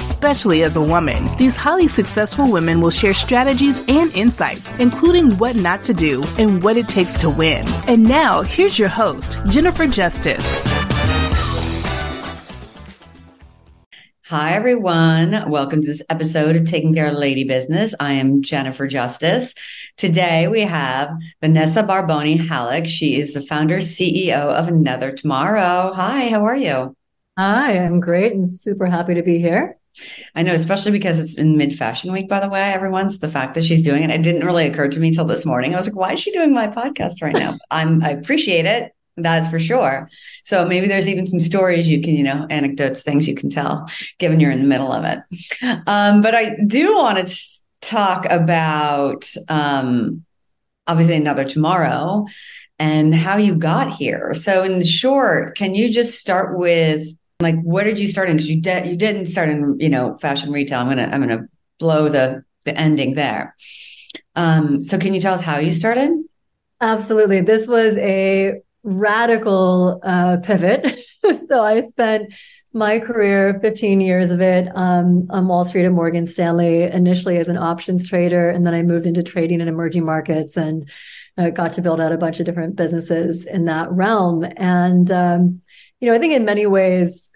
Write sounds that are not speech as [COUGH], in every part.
especially as a woman. These highly successful women will share strategies and insights, including what not to do and what it takes to win. And now, here's your host, Jennifer Justice. Hi, everyone. Welcome to this episode of Taking Care of Lady Business. I am Jennifer Justice. Today we have Vanessa Barboni Hallik. She is the founder CEO of Another Tomorrow. Hi, how are you? Hi, I'm great and super happy to be here. I know, especially because it's in mid fashion week, by the way, everyone's the fact that she's doing it. It didn't really occur to me till this morning. I was like, why is she doing my podcast right now? [LAUGHS] I'm, I appreciate it. That's for sure. So maybe there's even some stories you can, you know, anecdotes, things you can tell, given you're in the middle of it. Um, but I do want to talk about, um, obviously, another tomorrow and how you got here. So, in short, can you just start with like, where did you start in? Because you did you didn't start in you know fashion retail. I'm gonna I'm gonna blow the the ending there. Um, so can you tell us how you started? Absolutely. This was a radical uh, pivot. [LAUGHS] so I spent my career, 15 years of it, um, on Wall Street at Morgan Stanley, initially as an options trader, and then I moved into trading in emerging markets and uh, got to build out a bunch of different businesses in that realm. And um, you know, I think in many ways,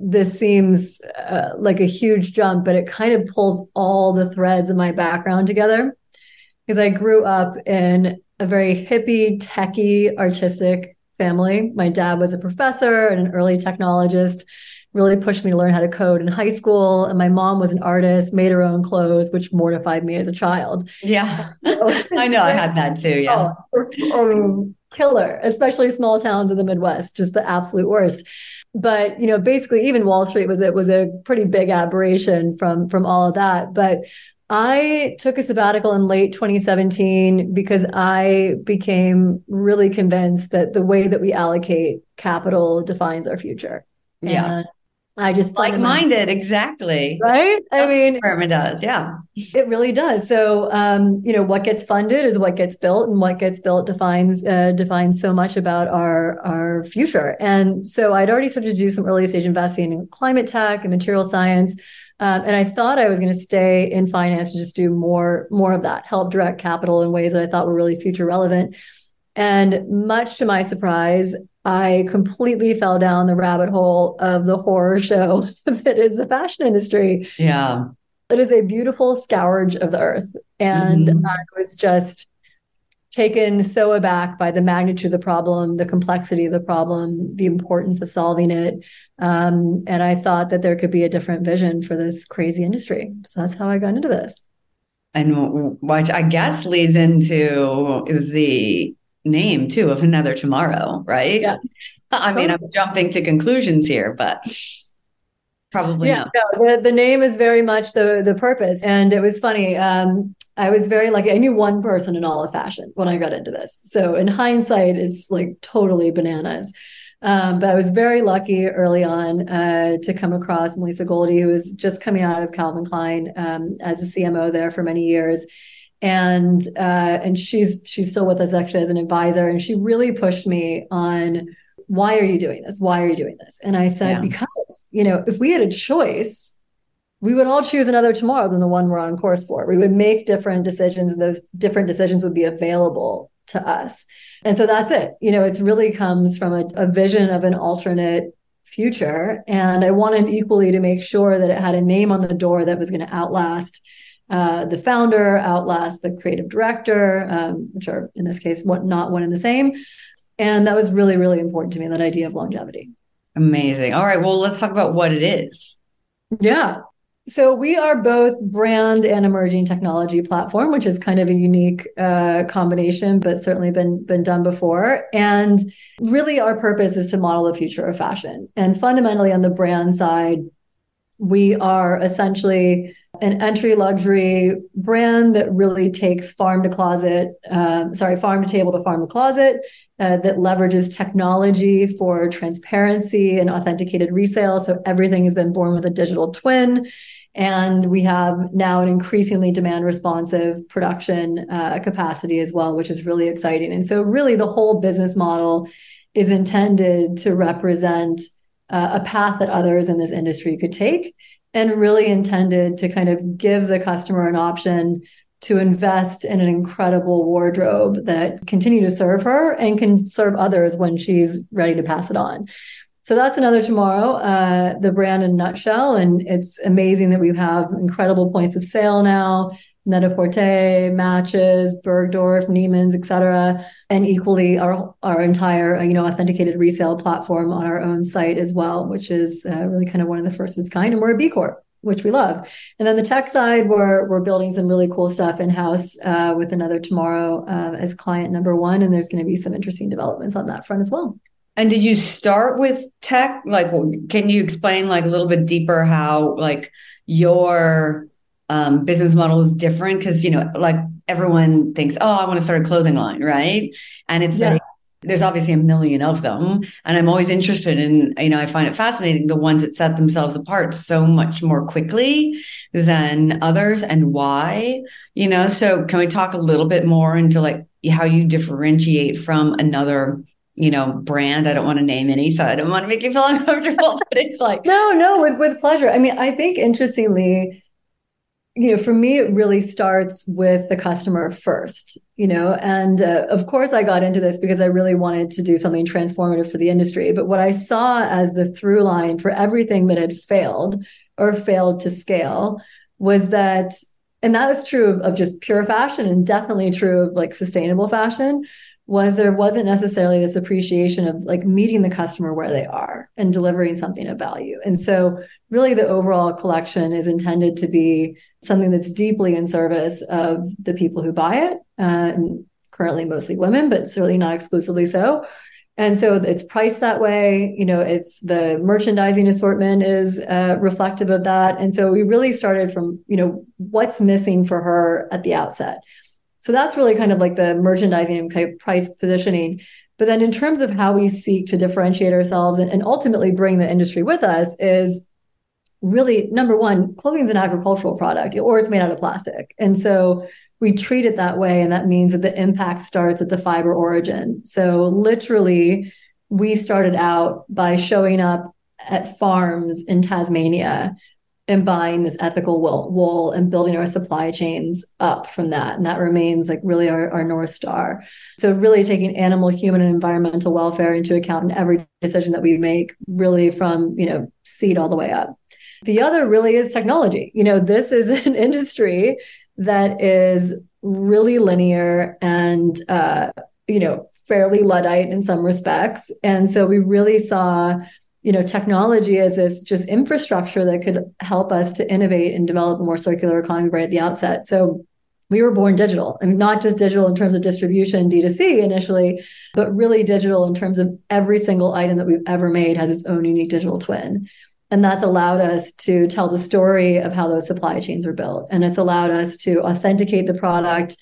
this seems uh, like a huge jump, but it kind of pulls all the threads of my background together. Because I grew up in a very hippie, techie, artistic family. My dad was a professor and an early technologist, really pushed me to learn how to code in high school. And my mom was an artist, made her own clothes, which mortified me as a child. Yeah, [LAUGHS] I know. I had that too. Yeah. [LAUGHS] Oh, killer, especially small towns in the Midwest, just the absolute worst. But you know, basically, even Wall Street was it was a pretty big aberration from from all of that. But I took a sabbatical in late 2017 because I became really convinced that the way that we allocate capital defines our future. Yeah. And I just like minded, exactly. Right. I mean, it does. Yeah. It really does. So, um, you know, what gets funded is what gets built, and what gets built defines uh, defines so much about our our future. And so, I'd already started to do some early stage investing in climate tech and material science. Um, and I thought I was going to stay in finance and just do more more of that, help direct capital in ways that I thought were really future relevant. And much to my surprise, I completely fell down the rabbit hole of the horror show [LAUGHS] that is the fashion industry. Yeah. It is a beautiful scourge of the earth. And mm-hmm. I was just taken so aback by the magnitude of the problem, the complexity of the problem, the importance of solving it. Um, and I thought that there could be a different vision for this crazy industry. So that's how I got into this. And which I guess leads into the name too of another tomorrow, right? Yeah. [LAUGHS] I mean, I'm jumping to conclusions here, but probably yeah, no, the, the name is very much the the purpose. And it was funny. Um, I was very lucky. I knew one person in all of fashion when I got into this. So in hindsight, it's like totally bananas. Um, but I was very lucky early on uh, to come across Melissa Goldie, who was just coming out of Calvin Klein um, as a CMO there for many years and uh, and she's she's still with us actually as an advisor, and she really pushed me on why are you doing this? Why are you doing this? And I said yeah. because you know if we had a choice, we would all choose another tomorrow than the one we're on course for. We would make different decisions, and those different decisions would be available to us. And so that's it. You know, it really comes from a, a vision of an alternate future. And I wanted equally to make sure that it had a name on the door that was going to outlast uh, the founder outlasts the creative director, um, which are in this case what not one and the same. And that was really, really important to me, that idea of longevity. Amazing. All right. Well, let's talk about what it is. Yeah. So we are both brand and emerging technology platform, which is kind of a unique uh, combination, but certainly been been done before. And really, our purpose is to model the future of fashion. And fundamentally, on the brand side, We are essentially an entry luxury brand that really takes farm to closet, um, sorry, farm to table to farm to closet, uh, that leverages technology for transparency and authenticated resale. So everything has been born with a digital twin. And we have now an increasingly demand responsive production uh, capacity as well, which is really exciting. And so, really, the whole business model is intended to represent uh, a path that others in this industry could take and really intended to kind of give the customer an option to invest in an incredible wardrobe that continue to serve her and can serve others when she's ready to pass it on. So that's another tomorrow, uh, the brand in nutshell. And it's amazing that we have incredible points of sale now, Net-a-Porter, Matches, Bergdorf, Neiman's, etc., and equally our our entire you know authenticated resale platform on our own site as well, which is uh, really kind of one of the first of its kind, and we're a B Corp which we love. And then the tech side, we're we're building some really cool stuff in house uh, with another tomorrow uh, as client number one, and there's going to be some interesting developments on that front as well. And did you start with tech? Like, can you explain like a little bit deeper how like your um, business model is different? Because you know, like everyone thinks, oh, I want to start a clothing line, right? And it's yeah. there's obviously a million of them, and I'm always interested in you know I find it fascinating the ones that set themselves apart so much more quickly than others, and why. You know, so can we talk a little bit more into like how you differentiate from another you know, brand. I don't want to name any, so I don't want to make you feel [LAUGHS] uncomfortable. but it's like no, no, with with pleasure. I mean, I think interestingly, you know, for me, it really starts with the customer first. You know, and uh, of course, I got into this because I really wanted to do something transformative for the industry. But what I saw as the through line for everything that had failed or failed to scale was that and that was true of, of, just pure fashion and definitely true of like sustainable fashion was there wasn't necessarily this appreciation of like meeting the customer where they are and delivering something of value. And so, really, the overall collection is intended to be something that's deeply in service of the people who buy it, uh, and currently mostly women, but certainly not exclusively so. And so it's priced that way. You know, it's the merchandising assortment is uh, reflective of that. And so we really started from, you know, what's missing for her at the outset so that's really kind of like the merchandising and price positioning. But then in terms of how we seek to differentiate ourselves and, and ultimately bring the industry with us is really number one, clothing is an agricultural product or it's made out of plastic. And so we treat it that way. And that means that the impact starts at the fiber origin. So literally, we started out by showing up at farms in Tasmania and buying this ethical wool, and building our supply chains up from that. And that remains like really our, our North Star. So, really taking animal, human, and environmental welfare into account in every decision that we make, really from, you know, seed all the way up. The other really is technology. You know, this is [LAUGHS] an industry that is really linear and, uh, you know, fairly Luddite in some respects. And so we really saw you know technology as this just infrastructure that could help us to innovate and develop a more circular economy right at the outset. So we were born digital and not just digital in terms of distribution d2c initially but really digital in terms of every single item that we've ever made has its own unique digital twin. And that's allowed us to tell the story of how those supply chains are built. And it's allowed us to authenticate the product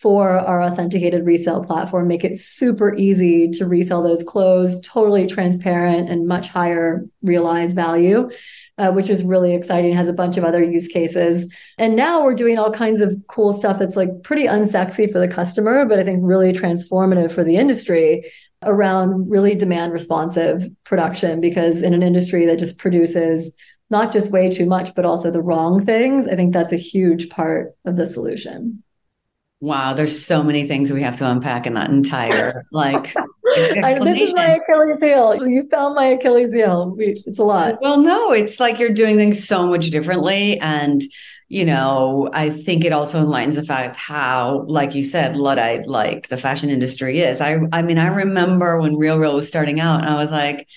for our authenticated resale platform, make it super easy to resell those clothes, totally transparent and much higher realized value. Uh, which is really exciting, has a bunch of other use cases. And now we're doing all kinds of cool stuff that's like pretty unsexy for the customer, but I think really transformative for the industry around really demand responsive production. Because in an industry that just produces not just way too much, but also the wrong things, I think that's a huge part of the solution. Wow, there's so many things we have to unpack in that entire like. [LAUGHS] I, this is my Achilles heel. You found my Achilles heel. It's a lot. Well, no, it's like you're doing things so much differently, and you know, I think it also enlightens the fact how, like you said, luddite like the fashion industry is. I, I mean, I remember when Real Real was starting out, and I was like,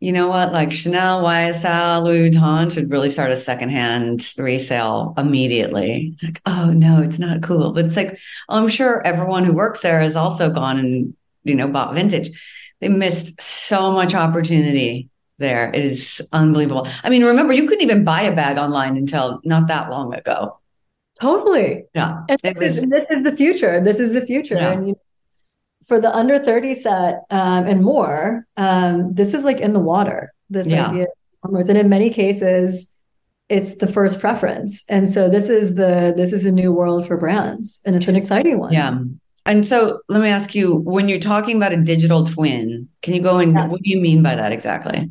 you know what, like Chanel, YSL, Louis Vuitton should really start a secondhand resale immediately. Like, oh no, it's not cool. But it's like, I'm sure everyone who works there has also gone and, you know, bought vintage. They missed so much opportunity there. It is unbelievable. I mean, remember, you couldn't even buy a bag online until not that long ago. Totally. Yeah. And this, is, this is the future. This is the future. Yeah. And you, for the under 30 set um, and more, um, this is like in the water, this yeah. idea. And in many cases, it's the first preference. And so this is the this is a new world for brands and it's an exciting one. Yeah. And so let me ask you, when you're talking about a digital twin, can you go and yeah. what do you mean by that exactly?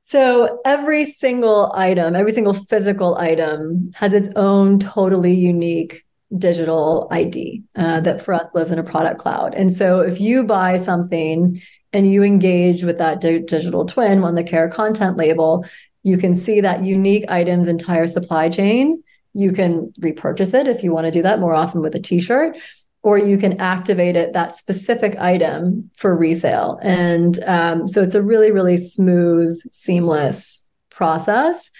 So every single item, every single physical item has its own totally unique digital ID uh, that for us lives in a product cloud. And so if you buy something and you engage with that di- digital twin on the care content label, you can see that unique item's entire supply chain. You can repurchase it if you want to do that more often with a t-shirt or you can activate it that specific item for resale and um, so it's a really really smooth seamless process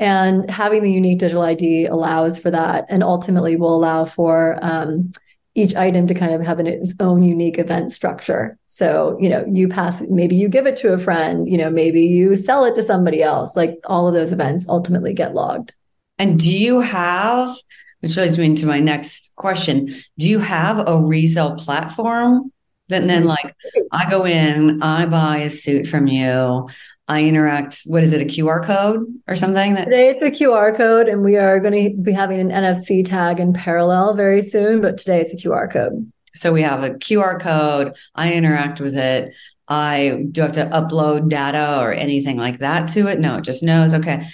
and having the unique digital id allows for that and ultimately will allow for um, each item to kind of have an, its own unique event structure so you know you pass maybe you give it to a friend you know maybe you sell it to somebody else like all of those events ultimately get logged and do you have which leads me into my next question. Do you have a resale platform that then like I go in, I buy a suit from you, I interact, what is it, a QR code or something? That- today it's a QR code and we are going to be having an NFC tag in parallel very soon, but today it's a QR code. So we have a QR code, I interact with it. I do have to upload data or anything like that to it. No, it just knows. Okay.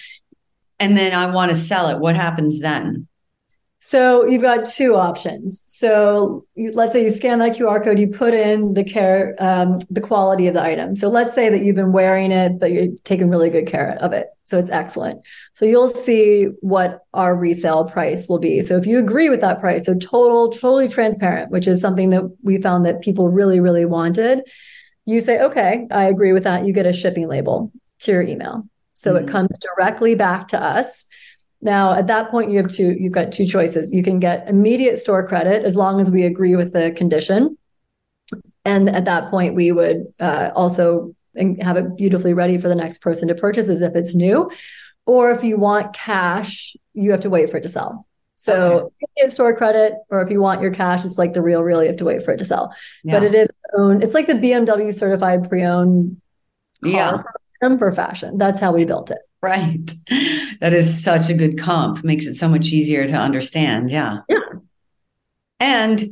And then I want to sell it. What happens then? So you've got two options. So you, let's say you scan that QR code, you put in the care, um, the quality of the item. So let's say that you've been wearing it, but you're taking really good care of it. So it's excellent. So you'll see what our resale price will be. So if you agree with that price, so total, totally transparent, which is something that we found that people really, really wanted. You say, okay, I agree with that. You get a shipping label to your email. So mm-hmm. it comes directly back to us now, at that point, you have two, you've got two choices. You can get immediate store credit as long as we agree with the condition. And at that point, we would uh, also have it beautifully ready for the next person to purchase as if it's new. Or if you want cash, you have to wait for it to sell. So okay. store credit, or if you want your cash, it's like the real, real. You have to wait for it to sell. Yeah. But it is own. It's like the BMW certified pre-owned car yeah. for fashion. That's how we built it. [LAUGHS] Right. That is such a good comp. Makes it so much easier to understand. Yeah. Yeah. And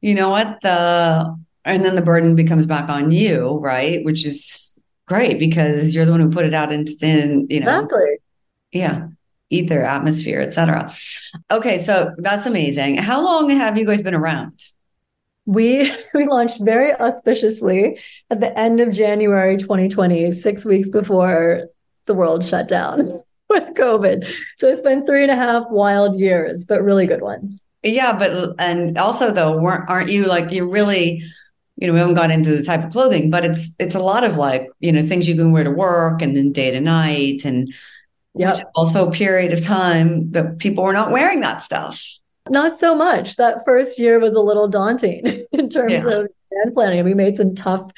you know what? The and then the burden becomes back on you, right? Which is great because you're the one who put it out into the, you know. Exactly. Yeah. Ether, atmosphere, etc. Okay, so that's amazing. How long have you guys been around? We [LAUGHS] we launched very auspiciously at the end of January 2020, six weeks before the world shut down [LAUGHS] with COVID. So it's been three and a half wild years, but really good ones. Yeah, but and also though, weren't aren't you like you really, you know, we haven't got into the type of clothing, but it's it's a lot of like you know things you can wear to work and then day to night and yeah, also a period of time that people were not wearing that stuff. Not so much. That first year was a little daunting [LAUGHS] in terms yeah. of brand planning. We made some tough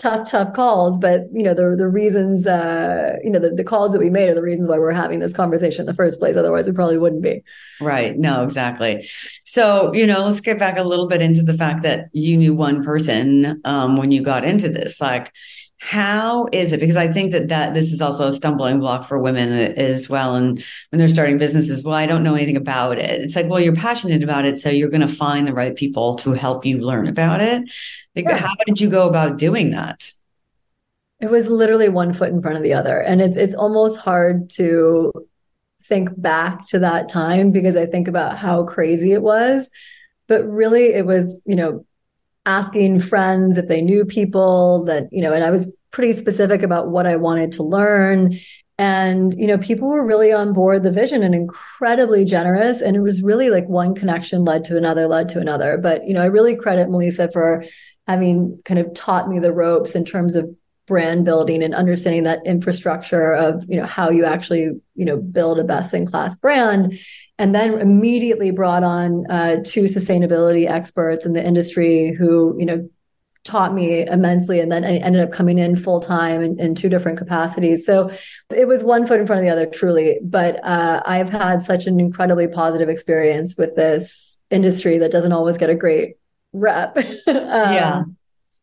tough, tough calls, but you know, the the reasons, uh, you know, the, the calls that we made are the reasons why we're having this conversation in the first place. Otherwise, we probably wouldn't be. Right. No, exactly. So, you know, let's get back a little bit into the fact that you knew one person um, when you got into this. Like, how is it? Because i think that that this is also a stumbling block for women as well and when they're starting businesses well i don't know anything about it. It's like well you're passionate about it so you're going to find the right people to help you learn about it. Like, yeah. how did you go about doing that? It was literally one foot in front of the other and it's it's almost hard to think back to that time because i think about how crazy it was. But really it was you know asking friends if they knew people that, you know, and I was pretty specific about what I wanted to learn. And, you know, people were really on board the vision and incredibly generous. And it was really like one connection led to another, led to another. But, you know, I really credit Melissa for having kind of taught me the ropes in terms of brand building and understanding that infrastructure of you know how you actually you know build a best in class brand and then immediately brought on uh, two sustainability experts in the industry who you know taught me immensely and then I ended up coming in full time in, in, two different capacities. So it was one foot in front of the other truly. But uh, i've had such an incredibly positive experience with this industry that doesn't always get a great rep. [LAUGHS] Um, yeah.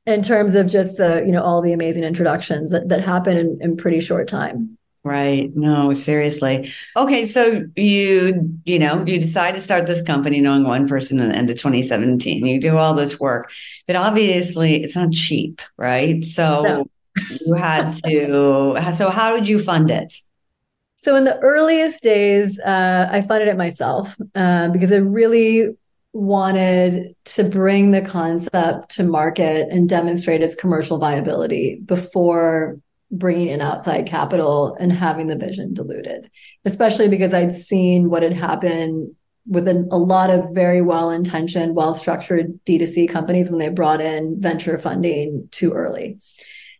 in terms of just the you know all the amazing introductions that, that happen in, in pretty short time Right. No, seriously. Okay. So you, you know, you decide to start this company knowing one person in the end of 2017. You do all this work, but obviously it's not cheap, right? So no. you had to, so how did you fund it? So in the earliest days, uh, I funded it myself uh, because I really wanted to bring the concept to market and demonstrate its commercial viability before bringing in outside capital and having the vision diluted, especially because I'd seen what had happened with a, a lot of very well intentioned, well structured D2C companies when they brought in venture funding too early.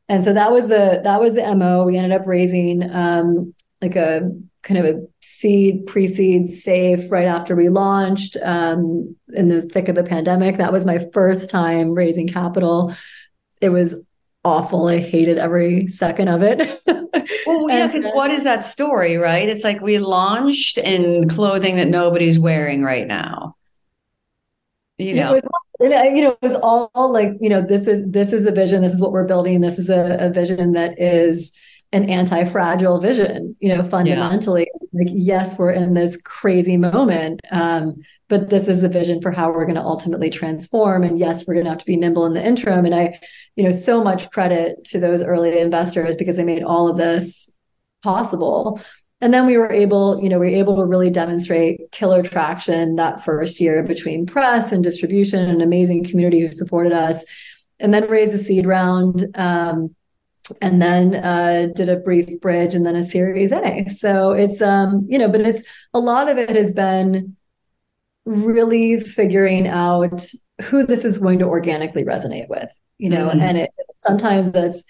And so that was the that was the MO. We ended up raising um, like a kind of a seed, pre-seed safe right after we launched um, in the thick of the pandemic. That was my first time raising capital. It was awful. I hated every second of it. well, yeah, because what is that story, right? It's like we launched in clothing that nobody's wearing right now. You know. It was, you know, it was all like, you know, this is this is the vision. This is what we're building. This is a, a vision that is an anti-fragile vision. You know, fundamentally, yeah. like yes, we're in this crazy moment. Um, but this is the vision for how we're going to ultimately transform. And yes we're going to have to be nimble in the interim. And i you know so much credit to those early investors because they made all of this possible. And then we were able you know we were able to really demonstrate killer traction that first year between press and distribution and an amazing community who supported us and then raised a seed round um, and then uh, did a brief bridge and then a series a. So it's um you know but it's a lot of it has been really figuring out who this is going to organically resonate with you know mm-hmm. and it sometimes that's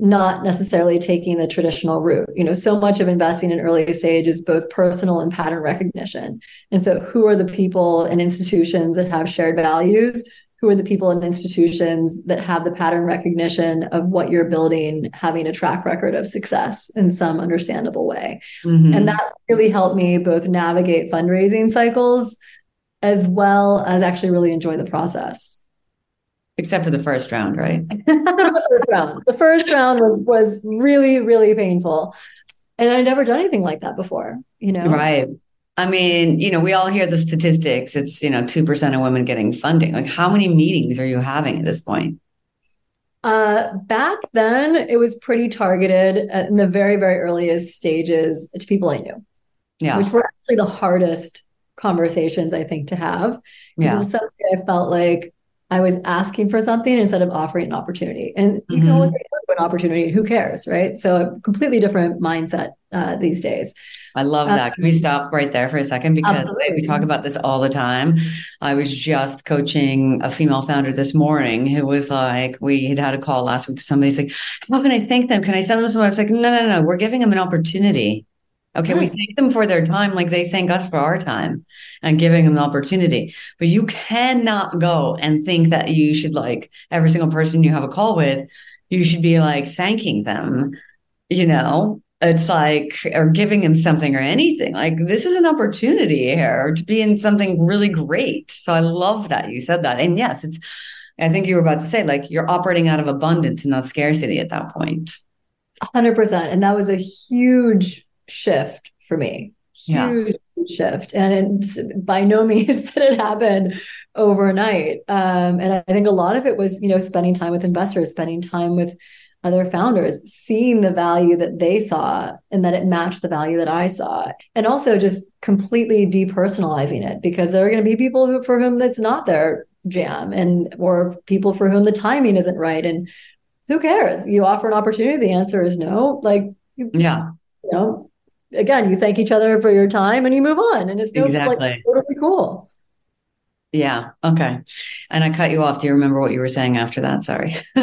not necessarily taking the traditional route you know so much of investing in early stage is both personal and pattern recognition and so who are the people and institutions that have shared values who are the people and institutions that have the pattern recognition of what you're building having a track record of success in some understandable way mm-hmm. and that really helped me both navigate fundraising cycles as well as actually really enjoy the process. Except for the first round, right? [LAUGHS] the first round. The first round was was really, really painful. And I'd never done anything like that before, you know? Right. I mean, you know, we all hear the statistics. It's, you know, 2% of women getting funding. Like, how many meetings are you having at this point? Uh, back then, it was pretty targeted in the very, very earliest stages to people I knew. Yeah. Which were actually the hardest conversations I think to have. Yeah. In some way I felt like I was asking for something instead of offering an opportunity. And you mm-hmm. can always say an opportunity, who cares, right? So a completely different mindset uh, these days. I love that. Um, Can we stop right there for a second? Because absolutely. we talk about this all the time. I was just coaching a female founder this morning who was like, we had had a call last week. Somebody's like, how can I thank them? Can I send them some? I was like, no, no, no. We're giving them an opportunity Okay, we thank them for their time like they thank us for our time and giving them the opportunity. But you cannot go and think that you should like every single person you have a call with, you should be like thanking them, you know? It's like or giving them something or anything. Like this is an opportunity here to be in something really great. So I love that you said that. And yes, it's I think you were about to say like you're operating out of abundance and not scarcity at that point. 100%. And that was a huge shift for me. Huge yeah. shift. And it, by no means [LAUGHS] did it happen overnight. Um, and I think a lot of it was, you know, spending time with investors, spending time with other founders, seeing the value that they saw and that it matched the value that I saw. And also just completely depersonalizing it because there are going to be people who, for whom that's not their jam and or people for whom the timing isn't right. And who cares? You offer an opportunity, the answer is no. Like yeah. You know, again, you thank each other for your time and you move on. And it's no, exactly. like totally cool. Yeah. Okay. And I cut you off. Do you remember what you were saying after that? Sorry. [LAUGHS]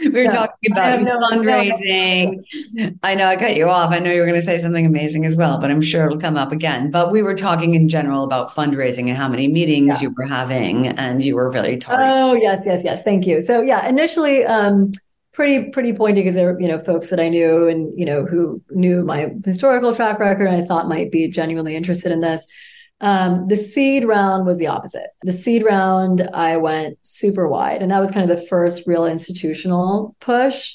we were talking about no, fundraising. No. I know I cut you off. I know you were going to say something amazing as well, but I'm sure it'll come up again. But we were talking in general about fundraising and how many meetings yeah. you were having, and you were really targeting. Oh yes, yes, yes. Thank you. So yeah, initially, um, pretty pretty pointy because there were you know folks that I knew and you know who knew my historical track record and I thought might be genuinely interested in this. Um, the seed round was the opposite. The seed round, I went super wide, and that was kind of the first real institutional push.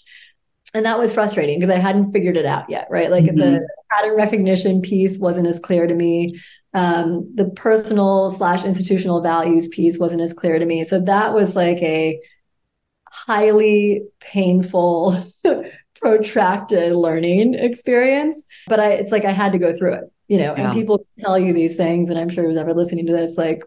And that was frustrating because I hadn't figured it out yet, right? Like mm-hmm. the pattern recognition piece wasn't as clear to me. Um, the personal slash institutional values piece wasn't as clear to me. So that was like a highly painful, [LAUGHS] protracted learning experience. But I, it's like I had to go through it you know, yeah. and people tell you these things, and I'm sure who's ever listening to this, like,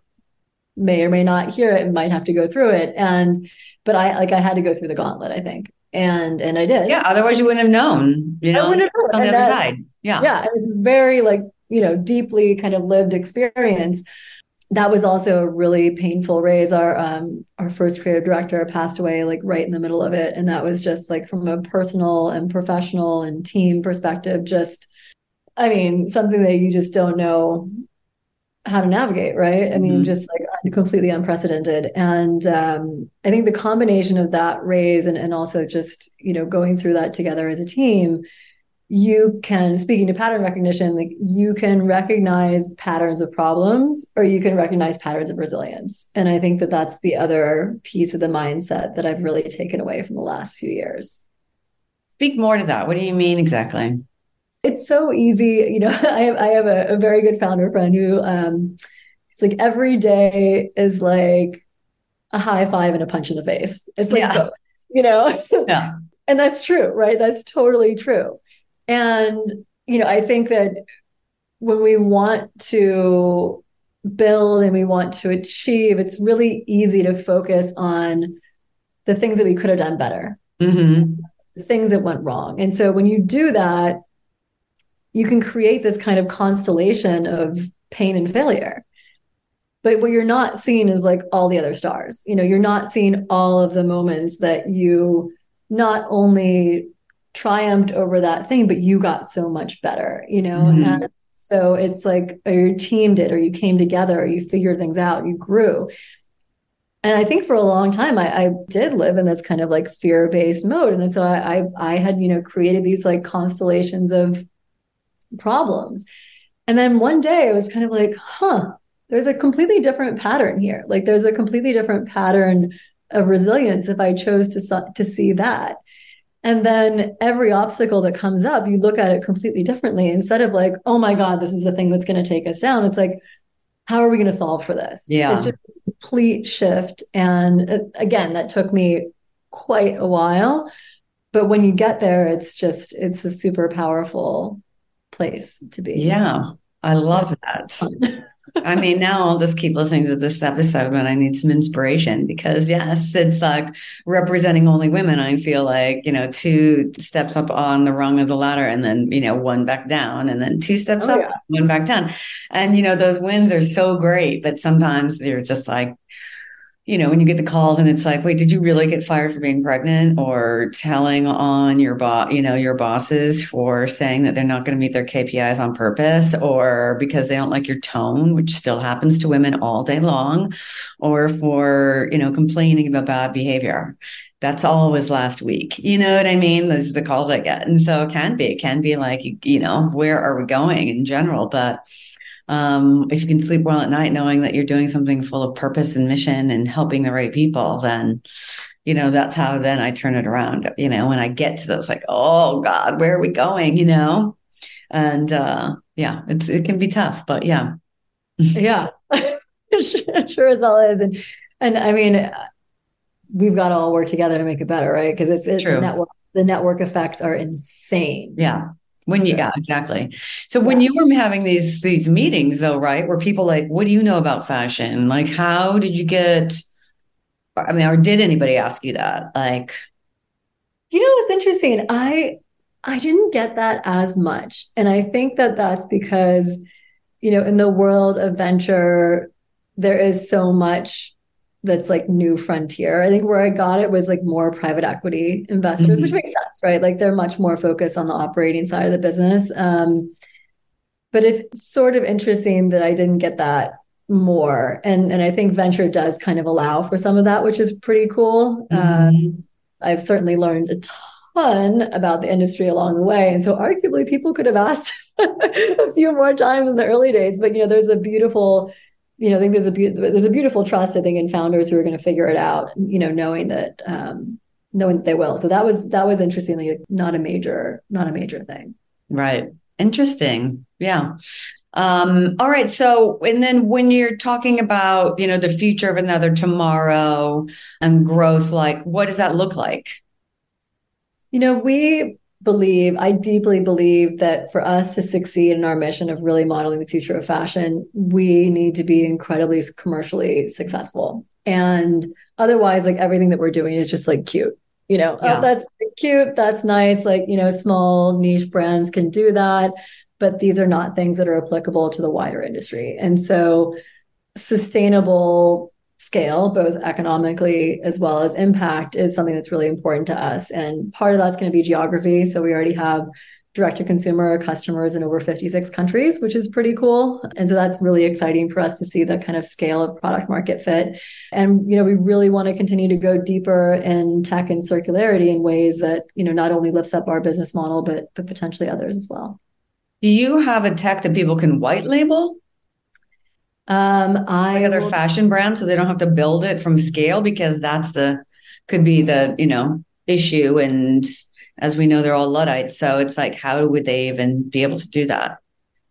may or may not hear it and might have to go through it. And, but I, like, I had to go through the gauntlet, I think. And, and I did. Yeah. Otherwise you wouldn't have known, you know, I wouldn't have known. on the other side. Yeah. Yeah. It's very like, you know, deeply kind of lived experience that was also a really painful raise. Our um, our first creative director passed away like right in the middle of it, and that was just like from a personal and professional and team perspective, just I mean, something that you just don't know how to navigate, right? I mean, mm-hmm. just like completely unprecedented. And um, I think the combination of that raise and, and also just, you know, going through that together as a team, you can, speaking to pattern recognition, like you can recognize patterns of problems or you can recognize patterns of resilience. And I think that that's the other piece of the mindset that I've really taken away from the last few years. Speak more to that. What do you mean exactly? it's so easy. You know, [LAUGHS] I have, I have a, a very good founder friend who, um, it's like every day is like a high five and a punch in the face. It's like, yeah. you know, yeah. [LAUGHS] and that's true, right? That's totally true. And, you know, I think that when we want to build and we want to achieve, it's really easy to focus on the things that we could have done better, mm-hmm. the things that went wrong. And so when you do that, you can create this kind of constellation of pain and failure but what you're not seeing is like all the other stars you know you're not seeing all of the moments that you not only triumphed over that thing but you got so much better you know mm-hmm. and so it's like your team did or you came together or you figured things out you grew and I think for a long time I, I did live in this kind of like fear-based mode. And so I, I I had, you know, created these like constellations of problems. And then one day I was kind of like, huh, there's a completely different pattern here. Like there's a completely different pattern of resilience if I chose to, to see that. And then every obstacle that comes up, you look at it completely differently. Instead of like, oh my God, this is the thing that's going to take us down. It's like, how are we going to solve for this? Yeah. It's just a complete shift. And uh, again, that took me quite a while. But when you get there, it's just, it's a super powerful place to be. Yeah, I love that. [LAUGHS] I mean, now I'll just keep listening to this episode when I need some inspiration because, yes, it's like representing only women. I feel like, you know, two steps up on the rung of the ladder and then, you know, one back down and then two steps oh, up, yeah. one back down. And, you know, those wins are so great, but sometimes they're just like, you know, when you get the calls and it's like, wait, did you really get fired for being pregnant or telling on your boss, you know, your bosses for saying that they're not going to meet their KPIs on purpose or because they don't like your tone, which still happens to women all day long, or for, you know, complaining about bad behavior. That's always last week. You know what I mean? Those are the calls I get. And so it can be, it can be like, you know, where are we going in general? But um, if you can sleep well at night knowing that you're doing something full of purpose and mission and helping the right people then you know that's how then i turn it around you know when i get to those like oh god where are we going? you know? And uh yeah it's it can be tough but yeah. Yeah. [LAUGHS] [LAUGHS] Sure as all is. And and i mean we've got to all work together to make it better right? Because it's, it's True. the network the network effects are insane. Yeah when you, mm-hmm. yeah, exactly. So when you were having these these meetings, though, right, where people like, what do you know about fashion? Like, how did you get? I mean, or did anybody ask you that? Like, you know, it's interesting. I I didn't get that as much, and I think that that's because, you know, in the world of venture, there is so much that's like new frontier. I think where I got it was like more private equity investors, mm-hmm. which makes sense, right? Like they're much more focused on the operating side of the business. Um, but it's sort of interesting that I didn't get that more, and and I think venture does kind of allow for some of that, which is pretty cool. Mm-hmm. Um, I've certainly learned a ton about the industry along the way, and so arguably people could have asked [LAUGHS] a few more times in the early days. But you know, there's a beautiful you know, I think there's a be- there's a beautiful trust I think in founders who are going to figure it out. You know, knowing that um, knowing that they will. So that was that was interestingly not a major not a major thing. Right. Interesting. Yeah. Um, all right. So, and then when you're talking about, you know, the future of another tomorrow and growth, like what does that look like? You know, we believe, I deeply believe that for us to succeed in our mission of really modeling the future of fashion, we need to be incredibly commercially successful. And otherwise, like everything that we're doing is just like cute. You know, oh, yeah. oh, that's cute. That's nice. Like, you know, small niche brands can do that. But these are not things that are applicable to the wider industry. And so, sustainable scale, both economically as well as impact, is something that's really important to us. And part of that's going to be geography. So we already have direct to consumer customers in over 56 countries, which is pretty cool. And so that's really exciting for us to see the kind of scale of product market fit. And, you know, we really want to continue to go deeper in tech and circularity in ways that, you know, not only lifts up our business model, but, but potentially others as well. Do you have a tech that people can white label? Um, I like other will... fashion brands, so they don't have to build it from scale because that's the could be the you know issue. And as we know, they're all luddites, so it's like how would they even be able to do that?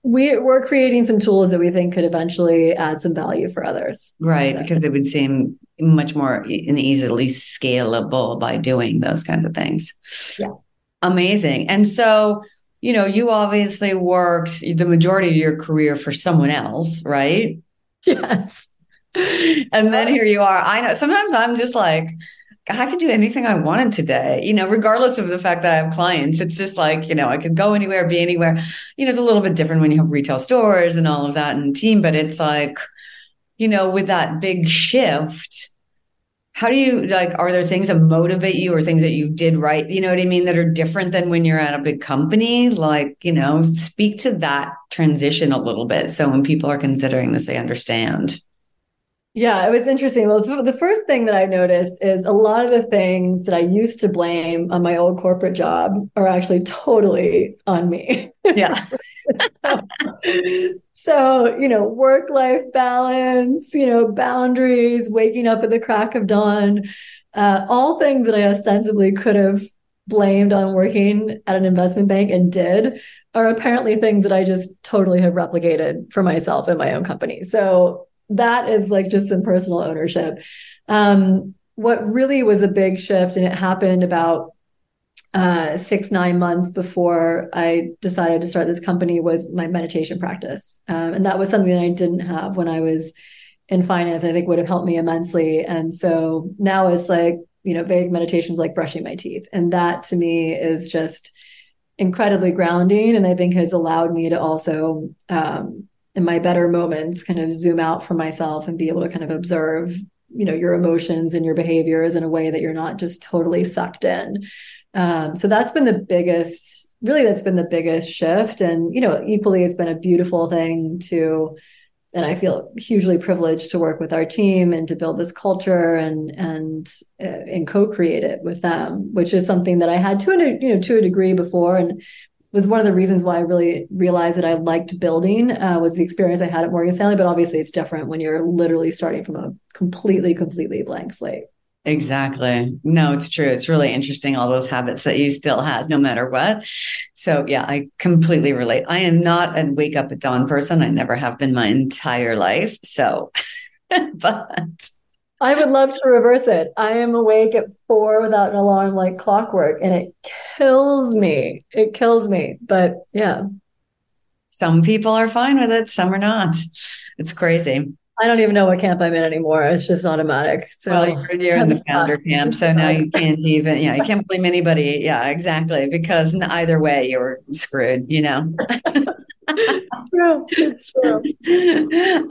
We we're creating some tools that we think could eventually add some value for others. Right, so. because it would seem much more and easily scalable by doing those kinds of things. Yeah. Amazing. And so you know, you obviously worked the majority of your career for someone else, right? [LAUGHS] Yes. and then here you are. I know sometimes I'm just like, I could do anything I wanted today, you know, regardless of the fact that I have clients. It's just like, you know, I could go anywhere, be anywhere. You know, it's a little bit different when you have retail stores and all of that and team, but it's like, you know, with that big shift, how do you like are there things that motivate you or things that you did right you know what i mean that are different than when you're at a big company? Like you know speak to that transition a little bit. So when people are considering this they understand yeah, it was interesting. Well, the first thing that I noticed is a lot of the things that I used to blame on my old corporate job are actually totally on me. Yeah. so, [LAUGHS] so, you know, work life balance, you know, boundaries, waking up at the crack of dawn, uh, all things that I ostensibly could have blamed on working at an investment bank and did are apparently things that I just totally have replicated for myself in my own company. So that is like just some personal ownership. Um, what really was a big shift, and it happened about uh, six, nine months before I decided to start this company, was my meditation practice. Um, and that was something that I didn't have when I was in finance. I think would have helped me immensely. And so now it's like, you know, Vedic meditations like brushing my teeth. And that to me is just incredibly grounding. And I think has allowed me to also um, in my better moments kind of zoom out from myself and be able to kind of observe you know your emotions and your behaviors in a way that you're not just totally sucked in. Um, so that's been the biggest really that's been the biggest shift. And you know equally it's been a beautiful thing to and i feel hugely privileged to work with our team and to build this culture and and uh, and co-create it with them which is something that i had to a you know to a degree before. And was one of the reasons why I really realized that I liked building uh, was the experience I had at Morgan Stanley. But obviously, it's different when you're literally starting from a completely, completely blank slate. Exactly. No, it's true. It's really interesting, all those habits that you still had no matter what. So, yeah, I completely relate. I am not a wake up at dawn person. I never have been my entire life. So, [LAUGHS] but I would love to reverse it. I am awake at four without an alarm like clockwork, and it kills me. It kills me. But yeah. Some people are fine with it, some are not. It's crazy. I don't even know what camp I'm in anymore. It's just automatic. So well, you're, you're in the founder camp, so now you can't even. Yeah, you can't blame anybody. Yeah, exactly. Because either way, you're screwed. You know. [LAUGHS] true. It's true.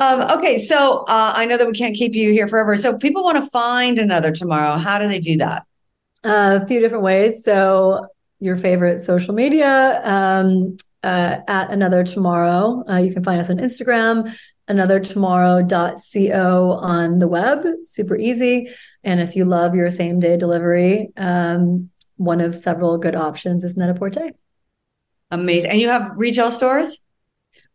Um, okay, so uh, I know that we can't keep you here forever. So people want to find another tomorrow. How do they do that? Uh, a few different ways. So your favorite social media um, uh, at another tomorrow. Uh, you can find us on Instagram, anothertomorrow.co on the web. Super easy. And if you love your same day delivery, um, one of several good options is Net-a-Porter. Amazing. And you have retail stores?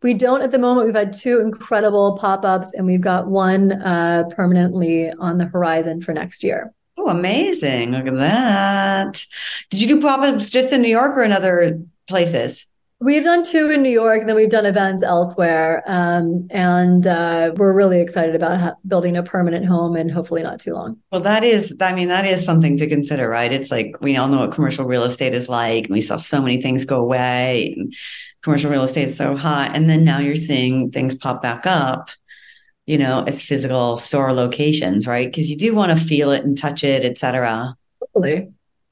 We don't at the moment. We've had two incredible pop ups, and we've got one uh, permanently on the horizon for next year. Oh, amazing. Look at that. Did you do pop ups just in New York or in other places? We've done two in New York, and then we've done events elsewhere. Um, and uh, we're really excited about ha- building a permanent home and hopefully not too long. Well, that is, I mean, that is something to consider, right? It's like we all know what commercial real estate is like. And we saw so many things go away, and commercial real estate is so hot. And then now you're seeing things pop back up, you know, as physical store locations, right? Because you do want to feel it and touch it, et cetera. Hopefully.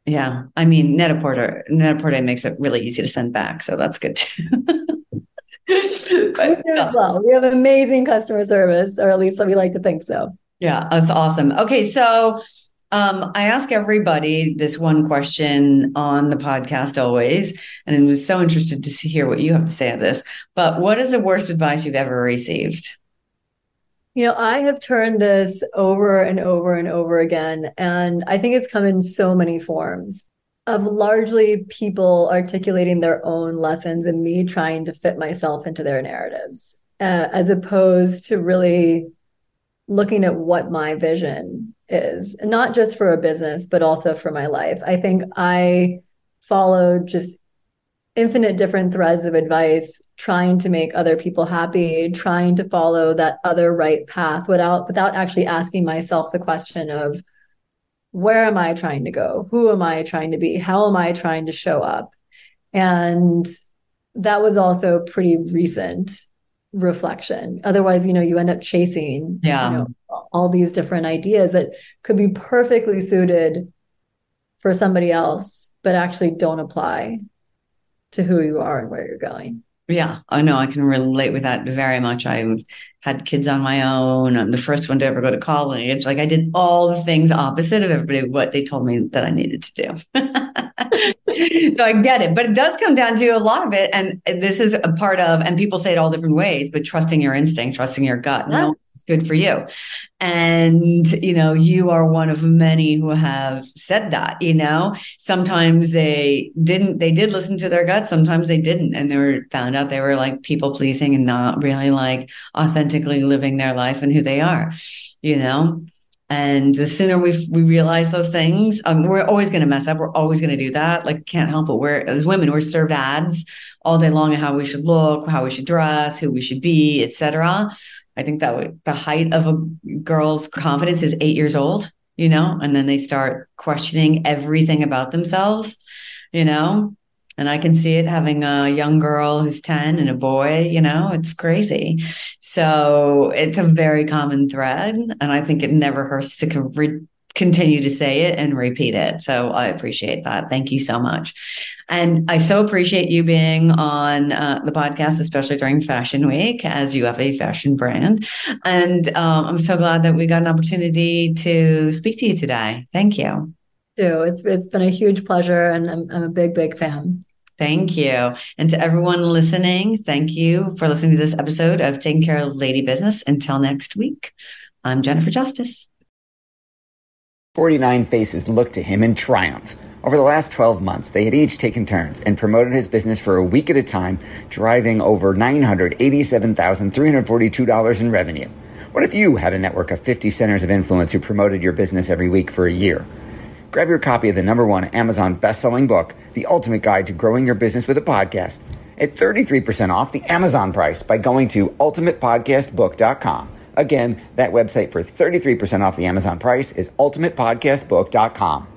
Yeah. I mean, Net-a-Porter, Net-a-Porter makes it really easy to send back. So that's good too. [LAUGHS] But, well. We have amazing customer service, or at least we like to think so. Yeah, that's awesome. Okay, so um, I ask everybody this one question on the podcast always, and I was so interested to see, hear what you have to say on this. But what is the worst advice you've ever received? You know, I have turned this over and over and over again, and I think it's come in so many forms of largely people articulating their own lessons and me trying to fit myself into their narratives, uh, as opposed to really looking at what my vision is, not just for a business, but also for my life. I think I followed just infinite different threads of advice trying to make other people happy trying to follow that other right path without without actually asking myself the question of where am i trying to go? Who am i trying to be? How am i trying to show up? And that was also pretty recent reflection. Otherwise you know you end up chasing yeah. you know, all these different ideas that could be perfectly suited for somebody else but actually don't apply to who you are and where you're going. Yeah, I know I can relate with that very much. I had kids on my own. I'm the first one to ever go to college. Like I did all the things opposite of everybody what they told me that I needed to do. [LAUGHS] so I get it, but it does come down to a lot of it, and this is a part of. And people say it all different ways, but trusting your instinct, trusting your gut. No, good for you. And, you know, you are one of many who have said that, you know, sometimes they didn't, they did listen to their gut. Sometimes they didn't. And they were found out they were like people pleasing and not really like authentically living their life and who they are, you know? And the sooner we we realize those things, um, we're always going to mess up. We're always going to do that. Like, can't help it. We're as women, we're served ads all day long of how we should look, how we should dress, who we should be, etc. I think that the height of a girl's confidence is eight years old, you know, and then they start questioning everything about themselves, you know. And I can see it having a young girl who's 10 and a boy, you know, it's crazy. So it's a very common thread. And I think it never hurts to continue to say it and repeat it. So I appreciate that. Thank you so much. And I so appreciate you being on uh, the podcast, especially during Fashion Week, as you have a fashion brand. And um, I'm so glad that we got an opportunity to speak to you today. Thank you. Too. It's it's been a huge pleasure, and I'm, I'm a big big fan. Thank you. And to everyone listening, thank you for listening to this episode of Taking Care of Lady Business. Until next week, I'm Jennifer Justice. 49 faces looked to him in triumph. Over the last 12 months, they had each taken turns and promoted his business for a week at a time, driving over $987,342 in revenue. What if you had a network of 50 centers of influence who promoted your business every week for a year? Grab your copy of the number one Amazon best-selling book, The Ultimate Guide to Growing Your Business with a Podcast, at 33% off the Amazon price by going to ultimatepodcastbook.com. Again, that website for 33% off the Amazon price is ultimatepodcastbook.com.